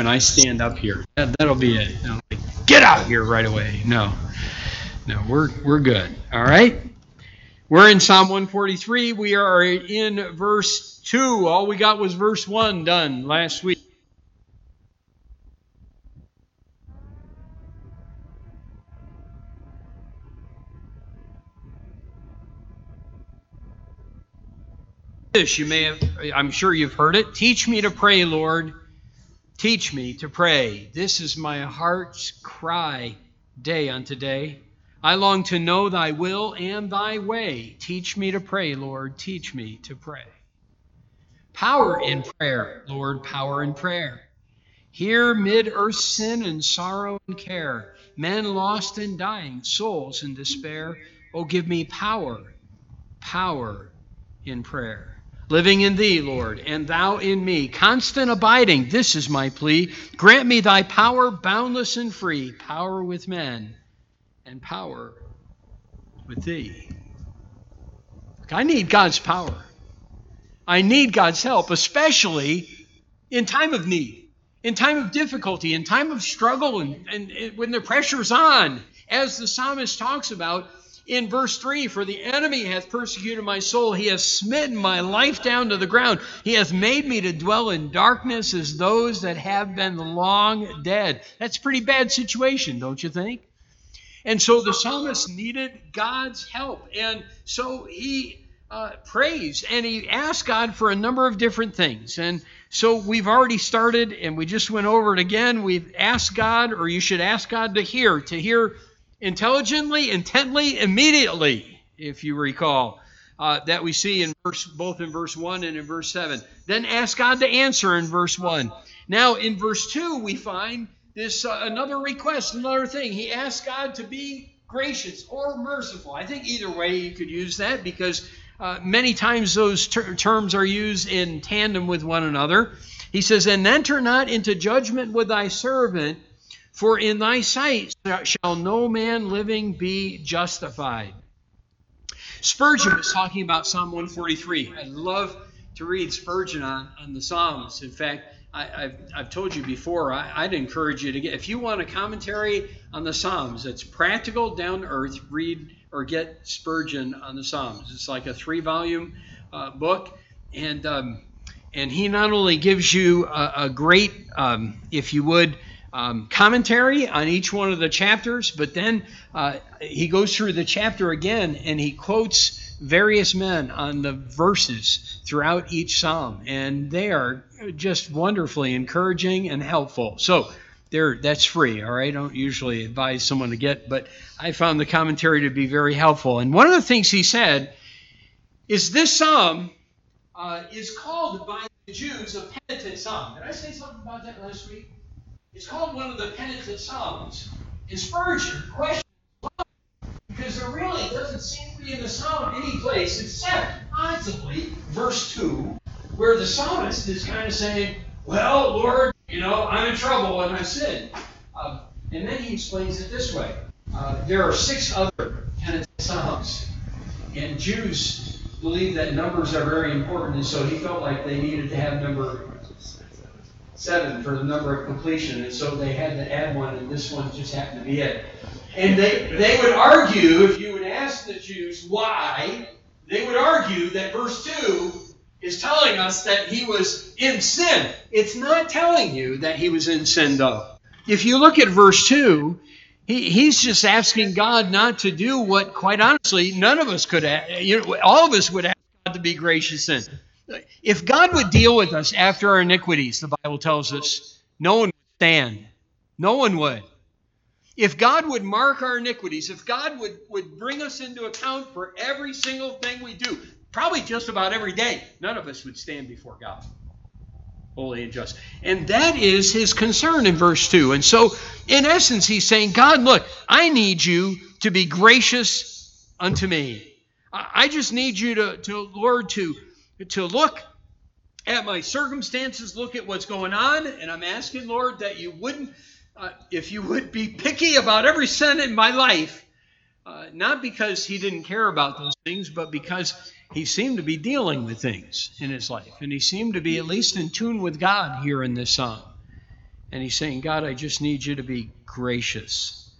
when I stand up here. That, will be it. Like, Get out here right away. No, no, we're we're good. All right. We're in Psalm 143. We are in verse 2. All we got was verse 1 done last week. This you may have, I'm sure you've heard it. Teach me to pray, Lord. Teach me to pray. This is my heart's cry day unto day. I long to know thy will and thy way. Teach me to pray, Lord. Teach me to pray. Power in prayer, Lord, power in prayer. Here, mid earth's sin and sorrow and care, men lost and dying, souls in despair, oh, give me power, power in prayer. Living in thee, Lord, and thou in me, constant abiding, this is my plea. Grant me thy power, boundless and free, power with men and power with thee. Look, I need God's power. I need God's help, especially in time of need, in time of difficulty, in time of struggle, and, and, and when the pressure's on, as the psalmist talks about in verse 3 For the enemy hath persecuted my soul, he hath smitten my life down to the ground, he hath made me to dwell in darkness as those that have been long dead. That's a pretty bad situation, don't you think? And so the psalmist needed God's help. And so he uh, prays and he asked God for a number of different things. And so we've already started and we just went over it again. We've asked God, or you should ask God to hear, to hear intelligently, intently, immediately, if you recall. Uh, that we see in verse both in verse 1 and in verse 7 then ask god to answer in verse 1 now in verse 2 we find this uh, another request, another thing. He asked God to be gracious or merciful. I think either way you could use that because uh, many times those ter- terms are used in tandem with one another. He says, And enter not into judgment with thy servant, for in thy sight shall no man living be justified. Spurgeon was talking about Psalm 143. I love to read Spurgeon on, on the Psalms. In fact, I, have I've told you before, I, would encourage you to get, if you want a commentary on the Psalms that's practical, down to earth, read or get Spurgeon on the Psalms. It's like a three volume uh, book. And, um, and he not only gives you a, a great, um, if you would, um, commentary on each one of the chapters, but then uh, he goes through the chapter again and he quotes various men on the verses throughout each psalm, and they are just wonderfully encouraging and helpful. So, there, that's free, all right? I don't usually advise someone to get, but I found the commentary to be very helpful. And one of the things he said is this psalm uh, is called by the Jews a penitent psalm. Did I say something about that last week? It's called one of the penitent psalms. And Spurgeon questions because there really doesn't seem to be in the psalm any place except possibly verse 2, where the psalmist is kind of saying, Well, Lord, you know, I'm in trouble and I've sinned. Uh, and then he explains it this way uh, there are six other penitent psalms, and Jews believe that numbers are very important, and so he felt like they needed to have number seven for the number of completion, and so they had to add one, and this one just happened to be it. And they, they would argue, if you would ask the Jews why, they would argue that verse 2 is telling us that he was in sin. It's not telling you that he was in sin, though. If you look at verse 2, he, he's just asking God not to do what, quite honestly, none of us could, you know, all of us would ask God to be gracious in. If God would deal with us after our iniquities, the Bible tells us, no one would stand. No one would. If God would mark our iniquities, if God would, would bring us into account for every single thing we do, probably just about every day, none of us would stand before God. Holy and just. And that is his concern in verse 2. And so, in essence, he's saying, God, look, I need you to be gracious unto me. I just need you to, to Lord, to, to look at my circumstances, look at what's going on, and I'm asking, Lord, that you wouldn't uh, if you would be picky about every sin in my life, uh, not because he didn't care about those things, but because he seemed to be dealing with things in his life. And he seemed to be at least in tune with God here in this psalm. And he's saying, God, I just need you to be gracious.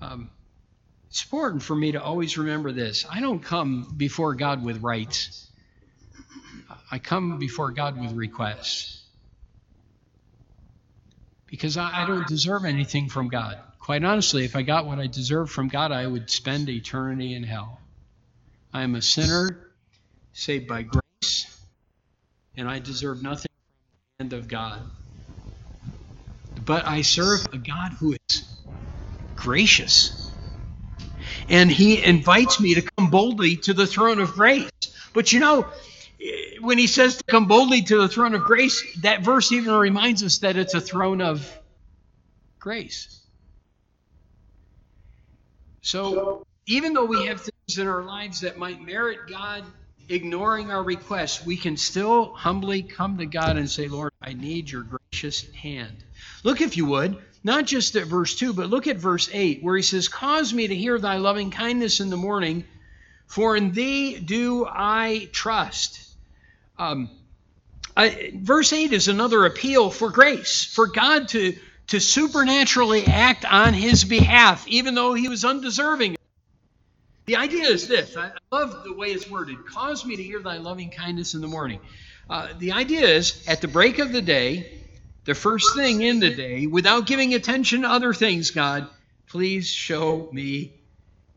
Um, it's important for me to always remember this. I don't come before God with rights. I come before God with requests. Because I, I don't deserve anything from God. Quite honestly, if I got what I deserve from God, I would spend eternity in hell. I am a sinner saved by grace, and I deserve nothing from the hand of God. But I serve a God who is gracious. And he invites me to come boldly to the throne of grace. But you know, when he says to come boldly to the throne of grace, that verse even reminds us that it's a throne of grace. So, even though we have things in our lives that might merit God ignoring our requests, we can still humbly come to God and say, Lord, I need your gracious hand. Look, if you would, not just at verse 2, but look at verse 8, where he says, Cause me to hear thy loving kindness in the morning, for in thee do I trust. Um, I, verse 8 is another appeal for grace, for God to, to supernaturally act on his behalf, even though he was undeserving. The idea is this I love the way it's worded cause me to hear thy loving kindness in the morning. Uh, the idea is at the break of the day, the first thing in the day, without giving attention to other things, God, please show me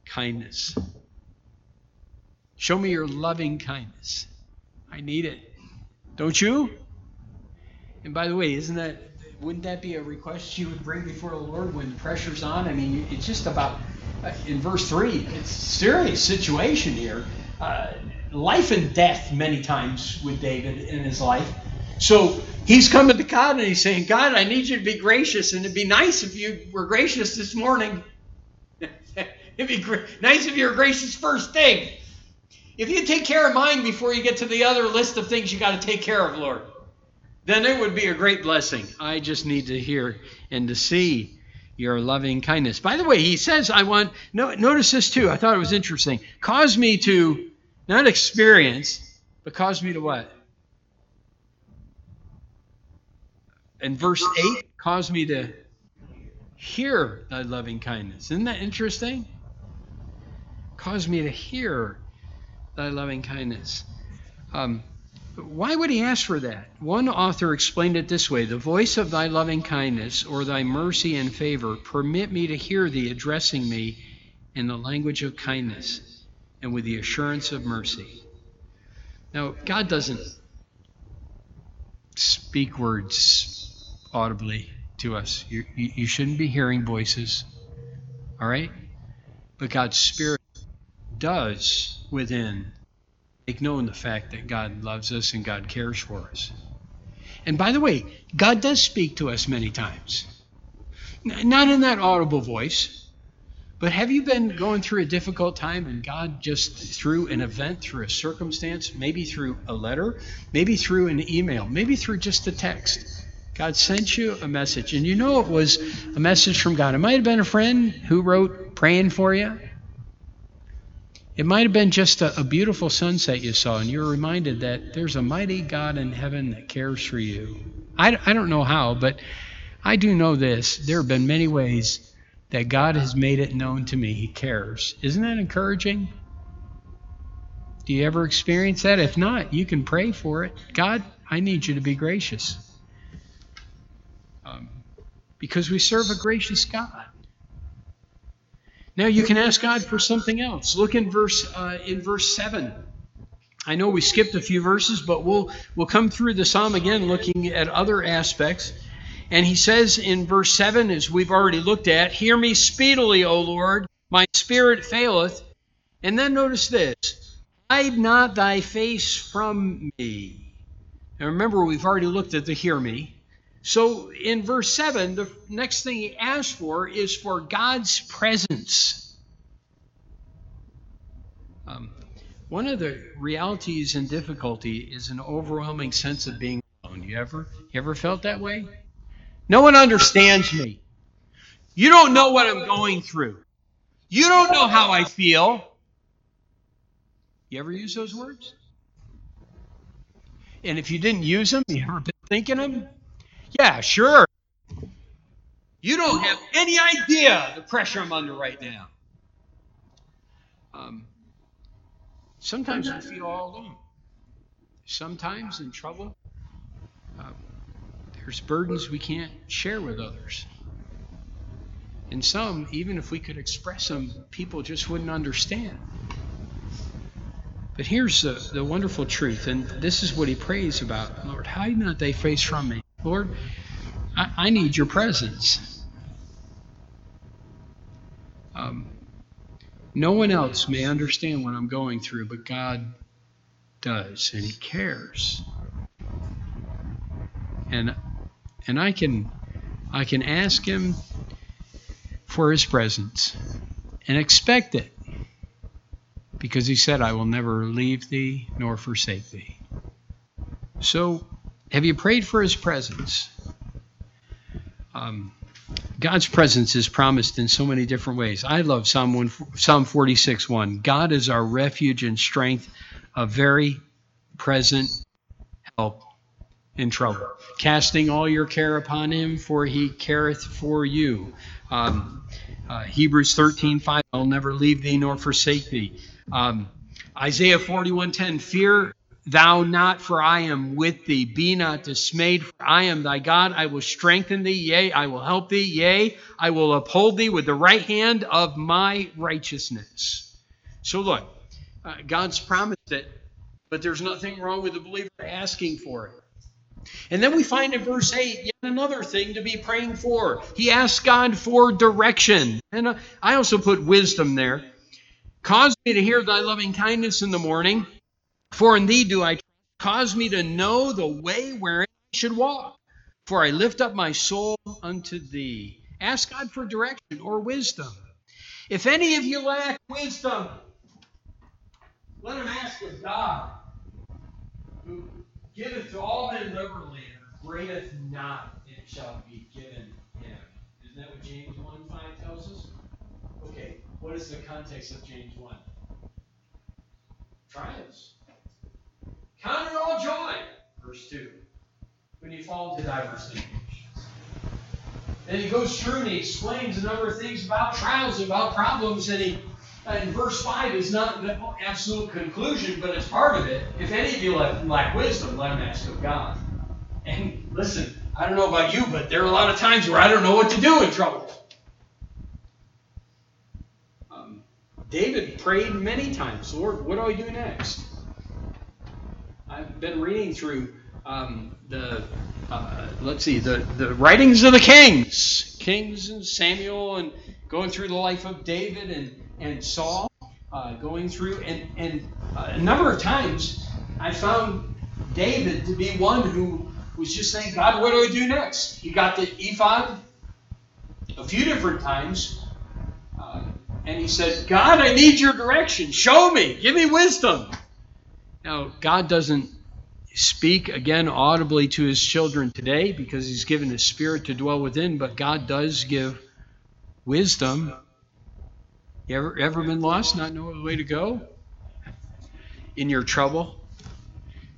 kindness. Show me your loving kindness. I need it. Don't you? And by the way, isn't that wouldn't that be a request you would bring before the Lord when pressure's on? I mean, it's just about uh, in verse three. It's a serious situation here, uh, life and death many times with David in his life. So he's coming to God and he's saying, God, I need you to be gracious, and it'd be nice if you were gracious this morning. it'd be nice if you were gracious first thing. If you take care of mine before you get to the other list of things you got to take care of, Lord, then it would be a great blessing. I just need to hear and to see your loving kindness. By the way, he says, I want, no, notice this too. I thought it was interesting. Cause me to not experience, but cause me to what? In verse 8, cause me to hear thy loving kindness. Isn't that interesting? Cause me to hear thy loving kindness. Um, why would he ask for that? One author explained it this way The voice of thy loving kindness, or thy mercy and favor, permit me to hear thee addressing me in the language of kindness and with the assurance of mercy. Now, God doesn't speak words audibly to us. You, you, shouldn't be hearing voices, all right? But God's Spirit does within make known the fact that God loves us and God cares for us. And by the way, God does speak to us many times. Not in that audible voice, but have you been going through a difficult time and God just through an event, through a circumstance, maybe through a letter, maybe through an email, maybe through just a text? God sent you a message, and you know it was a message from God. It might have been a friend who wrote praying for you. It might have been just a, a, beautiful sunset you saw, and you're reminded that there's a mighty God in heaven that cares for you. I, I don't know how, but I do know this. There have been many ways that God has made it known to me He cares. Isn't that encouraging? Do you ever experience that? If not, you can pray for it. God, I need you to be gracious. Um, because we serve a gracious God. Now you can ask God for something else. Look in verse uh, in verse seven. I know we skipped a few verses, but we'll we'll come through the psalm again, looking at other aspects. And he says in verse seven, as we've already looked at, "Hear me speedily, O Lord; my spirit faileth." And then notice this: "Hide not thy face from me." Now remember, we've already looked at the "hear me." So in verse 7, the next thing he asks for is for God's presence. Um, one of the realities and difficulty is an overwhelming sense of being alone. You ever you ever felt that way? No one understands me. You don't know what I'm going through. You don't know how I feel. You ever use those words? And if you didn't use them, you ever been thinking them? Yeah, sure. You don't have any idea the pressure I'm under right now. Um, sometimes I feel all alone. Sometimes in trouble, uh, there's burdens we can't share with others. And some, even if we could express them, people just wouldn't understand. But here's the, the wonderful truth, and this is what he prays about Lord, hide not thy face from me. Lord, I, I need your presence. Um, no one else may understand what I'm going through, but God does, and He cares. And and I can I can ask Him for His presence and expect it because he said, I will never leave thee nor forsake thee. So, have you prayed for his presence? Um, God's presence is promised in so many different ways. I love Psalm, 1, Psalm 46 1. God is our refuge and strength, a very present help in trouble. Casting all your care upon him, for he careth for you. Um, uh, Hebrews 13 5. I'll never leave thee nor forsake thee. Um, Isaiah 41:10, fear thou not, for I am with thee. Be not dismayed, for I am thy God. I will strengthen thee, yea, I will help thee, yea, I will uphold thee with the right hand of my righteousness. So look, uh, God's promised it, but there's nothing wrong with the believer asking for it. And then we find in verse 8 yet another thing to be praying for. He asks God for direction. And uh, I also put wisdom there. Cause me to hear thy loving kindness in the morning, for in thee do I. Cause me to know the way wherein I should walk, for I lift up my soul unto thee. Ask God for direction or wisdom. If any of you lack wisdom, let him ask of God, who giveth to all men liberally, and upbraideth not, it shall be given him. Isn't that what James 1 5 tells us? Okay, what is the context of James 1? Trials. Count it all joy, verse 2, when you fall into diverse temptations. Then he goes through and he explains a number of things about trials, about problems, and he and verse 5 is not the absolute conclusion, but it's part of it. If any of you lack wisdom, let him ask of God. And listen, I don't know about you, but there are a lot of times where I don't know what to do in trouble. Um, David prayed many times, Lord, what do I do next? Been reading through um, the, uh, let's see, the, the writings of the kings, Kings and Samuel, and going through the life of David and, and Saul, uh, going through, and, and uh, a number of times I found David to be one who was just saying, God, what do I do next? He got the ephod a few different times and he said, God, I need your direction. Show me. Give me wisdom. Now, God doesn't speak again audibly to his children today because he's given his spirit to dwell within, but God does give wisdom. You ever, ever been lost, not know the way to go? In your trouble?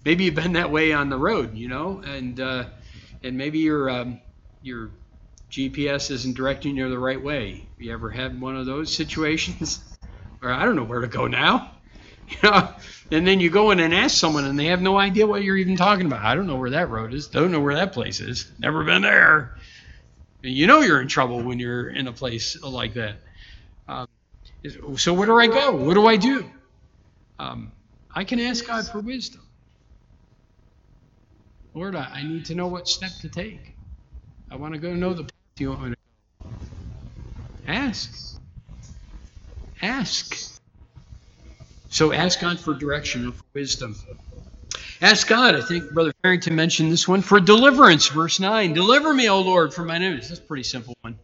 Maybe you've been that way on the road, you know, and uh, and maybe you're um, you're GPS isn't directing you the right way. You ever had one of those situations? Or I don't know where to go now. You know, and then you go in and ask someone and they have no idea what you're even talking about. I don't know where that road is. Don't know where that place is. Never been there. You know you're in trouble when you're in a place like that. Um, so where do I go? What do I do? Um, I can ask God for wisdom. Lord, I, I need to know what step to take. I want to go know the do you want me to go? Ask. Ask. So ask God for direction and for wisdom. Ask God, I think Brother Farrington mentioned this one, for deliverance, verse 9. Deliver me, O Lord, from my enemies. That's a pretty simple one.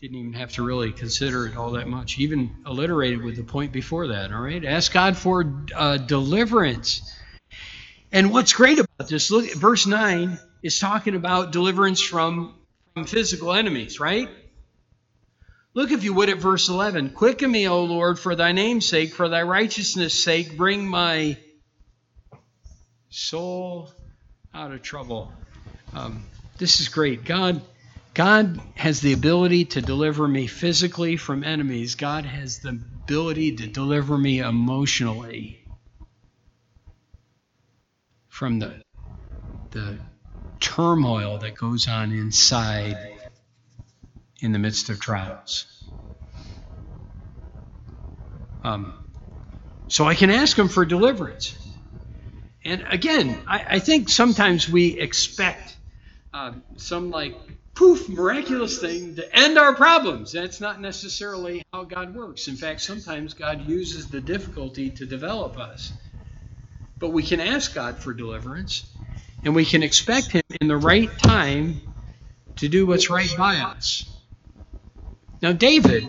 Didn't even have to really consider it all that much. Even alliterated with the point before that, all right? Ask God for uh, deliverance. And what's great about this, look, verse 9 is talking about deliverance from physical enemies, right? Look, if you would, at verse 11. Quicken me, O Lord, for thy name's sake, for thy righteousness' sake, bring my soul out of trouble. Um, this is great. God God has the ability to deliver me physically from enemies. God has the ability to deliver me emotionally from the the turmoil that goes on inside in the midst of trials. Um, so I can ask him for deliverance. And again, I, I think sometimes we expect uh, some like poof, miraculous thing to end our problems. That's not necessarily how God works. In fact, sometimes God uses the difficulty to develop us. But we can ask God for deliverance, and we can expect Him in the right time to do what's right by us. Now, David,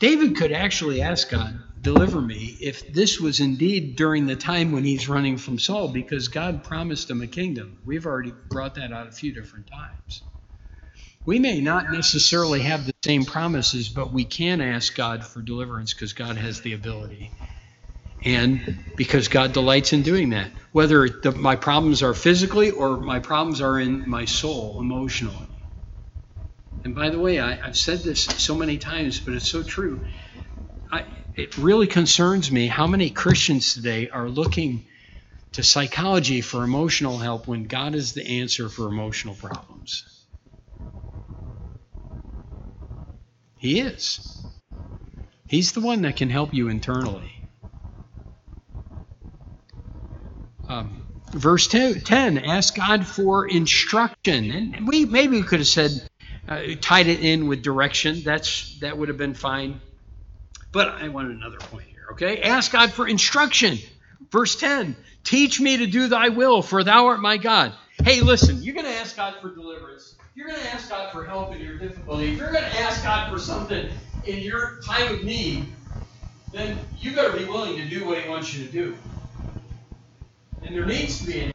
David could actually ask God, deliver me, if this was indeed during the time when he's running from Saul, because God promised him a kingdom. We've already brought that out a few different times. We may not necessarily have the same promises, but we can ask God for deliverance because God has the ability. And because God delights in doing that. Whether the, my problems are physically or my problems are in my soul, emotionally. And by the way, I, have said this so many times, but it's so true. I, it really concerns me how many Christians today are looking to psychology for emotional help when God is the answer for emotional problems. He is. He's the one that can help you internally. Um, verse 10 ask God for instruction. And we maybe we could have said, uh, tied it in with direction. That's That would have been fine. But I want another point here, okay? Ask God for instruction. Verse 10 Teach me to do thy will, for thou art my God. Hey, listen, you're going to ask God for deliverance you're going to ask God for help in your difficulty, if you're going to ask God for something in your time of need, then you better be willing to do what He wants you to do. And there needs to be an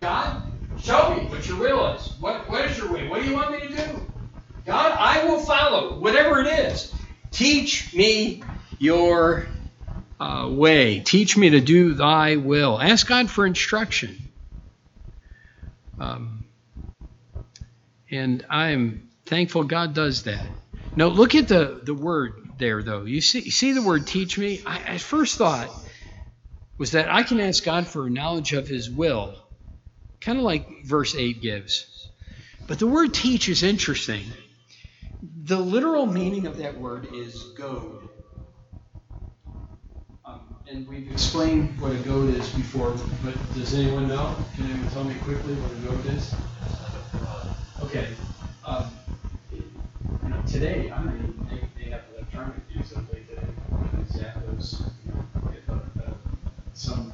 God, show me what your will is. What, what is your way? What do you want me to do? God, I will follow, whatever it is. Teach me your uh, way. Teach me to do thy will. Ask God for instruction. Um, and I'm thankful God does that. Now, look at the, the word there, though. You see, you see the word teach me? I, at first thought was that I can ask God for knowledge of His will, kind of like verse 8 gives. But the word teach is interesting. The literal meaning of that word is goad. Um, and we've explained what a goad is before, but does anyone know? Can anyone tell me quickly what a goad is? Okay. Um, you know, today, I mean, they, they have electronic views of they today. Zappos, you know, if some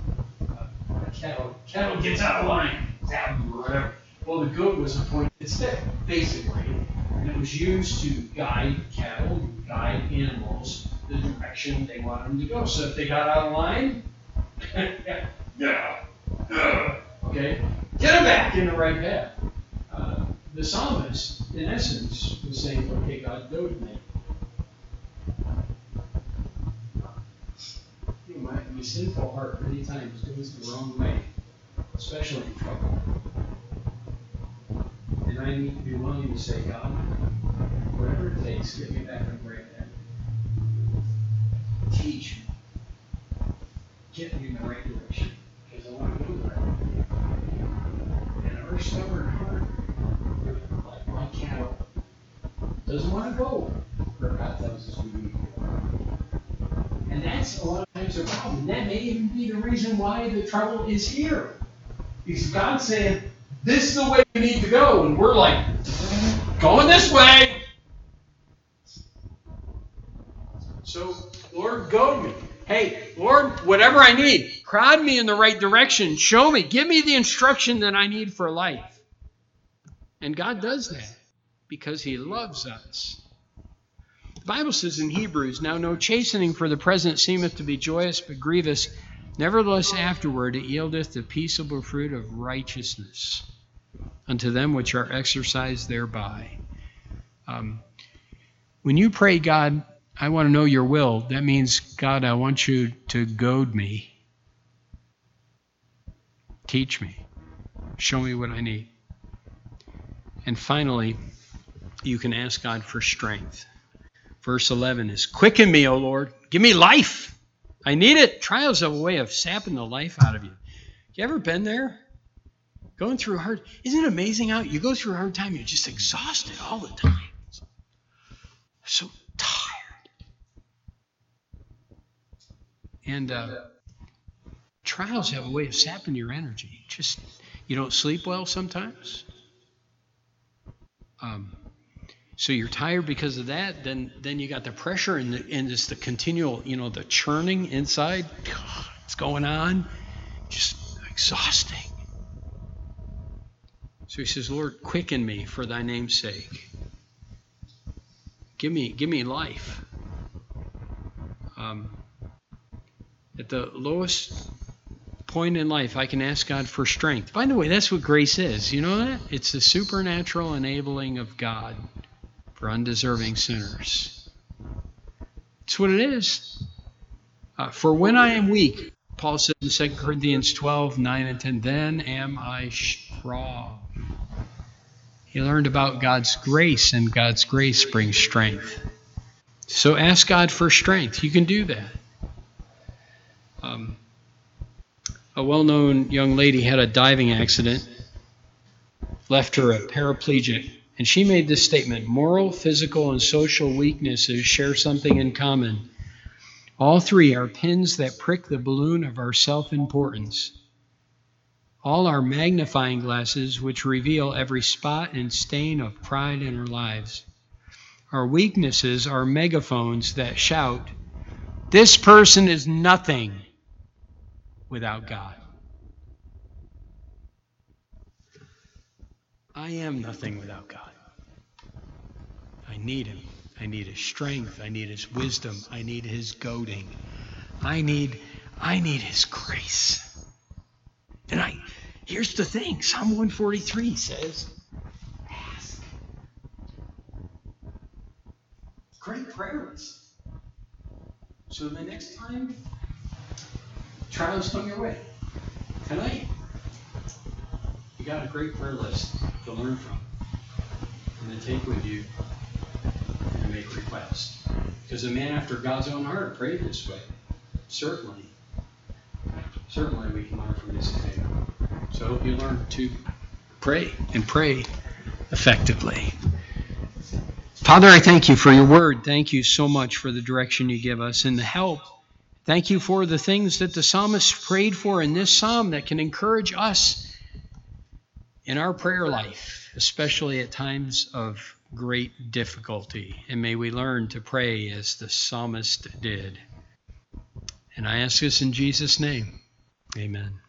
uh, cattle cattle gets out of line, or whatever. Well, the goad was a pointed stick, basically, and it was used to guide cattle, guide animals the direction they wanted them to go. So if they got out of line, yeah, yeah, okay, get them back in the right path uh, the psalmist, in essence, was saying, okay, God, go to me. My, my sinful heart many times goes the wrong way, especially in trouble. And I need to be willing to say, God, whatever it takes, get me back on the right path. Teach me. Get me in the right direction. Because I want to go the right way. And our stubborn heart like my cattle doesn't want to go where God tells us we need to go. And that's a lot of times a problem. That may even be the reason why the trouble is here. Because God's saying, this is the way you need to go. And we're like, going this way. So, Lord, goad me. Hey, Lord, whatever I need, crowd me in the right direction. Show me. Give me the instruction that I need for life. And God does that because he loves us. The Bible says in Hebrews, Now no chastening for the present seemeth to be joyous, but grievous. Nevertheless, afterward it yieldeth the peaceable fruit of righteousness unto them which are exercised thereby. Um, when you pray, God, I want to know your will, that means, God, I want you to goad me. Teach me. Show me what I need. And finally, you can ask God for strength. Verse 11 is Quicken me, O Lord. Give me life. I need it. Trials have a way of sapping the life out of you. You ever been there? Going through hard isn't it amazing how you go through a hard time, you're just exhausted all the time. So tired. And uh, trials have a way of sapping your energy. Just you don't sleep well sometimes. Um, so you're tired because of that. Then then you got the pressure and the, and just the continual, you know, the churning inside. It's going on, just exhausting. So he says, Lord, quicken me for thy name's sake. Give me, give me life. Um, at the lowest point in life, I can ask God for strength. By the way, that's what grace is. You know that? It's the supernatural enabling of God for undeserving sinners. It's what it is. Uh, for when I am weak, Paul says in 2 Corinthians 12, 9 and 10, then am I strong. He learned about God's grace, and God's grace brings strength. So ask God for strength. You can do that. Um, a well known young lady had a diving accident, left her a paraplegic, and she made this statement moral, physical, and social weaknesses share something in common. All three are pins that prick the balloon of our self importance. All are magnifying glasses which reveal every spot and stain of pride in our lives. Our weaknesses are megaphones that shout, This person is nothing without God. I am nothing without God. I need Him. I need His strength. I need His wisdom. I need His goading. I need, I need His grace. And I, here's the thing Psalm 143 says, ask. Great prayer list. So the next time trials come your way, tonight, you got a great prayer list to learn from and to take with you and make requests. Because a man after God's own heart prayed this way. Certainly. Certainly we can learn from this example. So I hope you learn to pray and pray effectively. Father, I thank you for your word. Thank you so much for the direction you give us and the help. Thank you for the things that the psalmist prayed for in this psalm that can encourage us in our prayer life, especially at times of great difficulty. And may we learn to pray as the psalmist did. And I ask this in Jesus' name. Amen.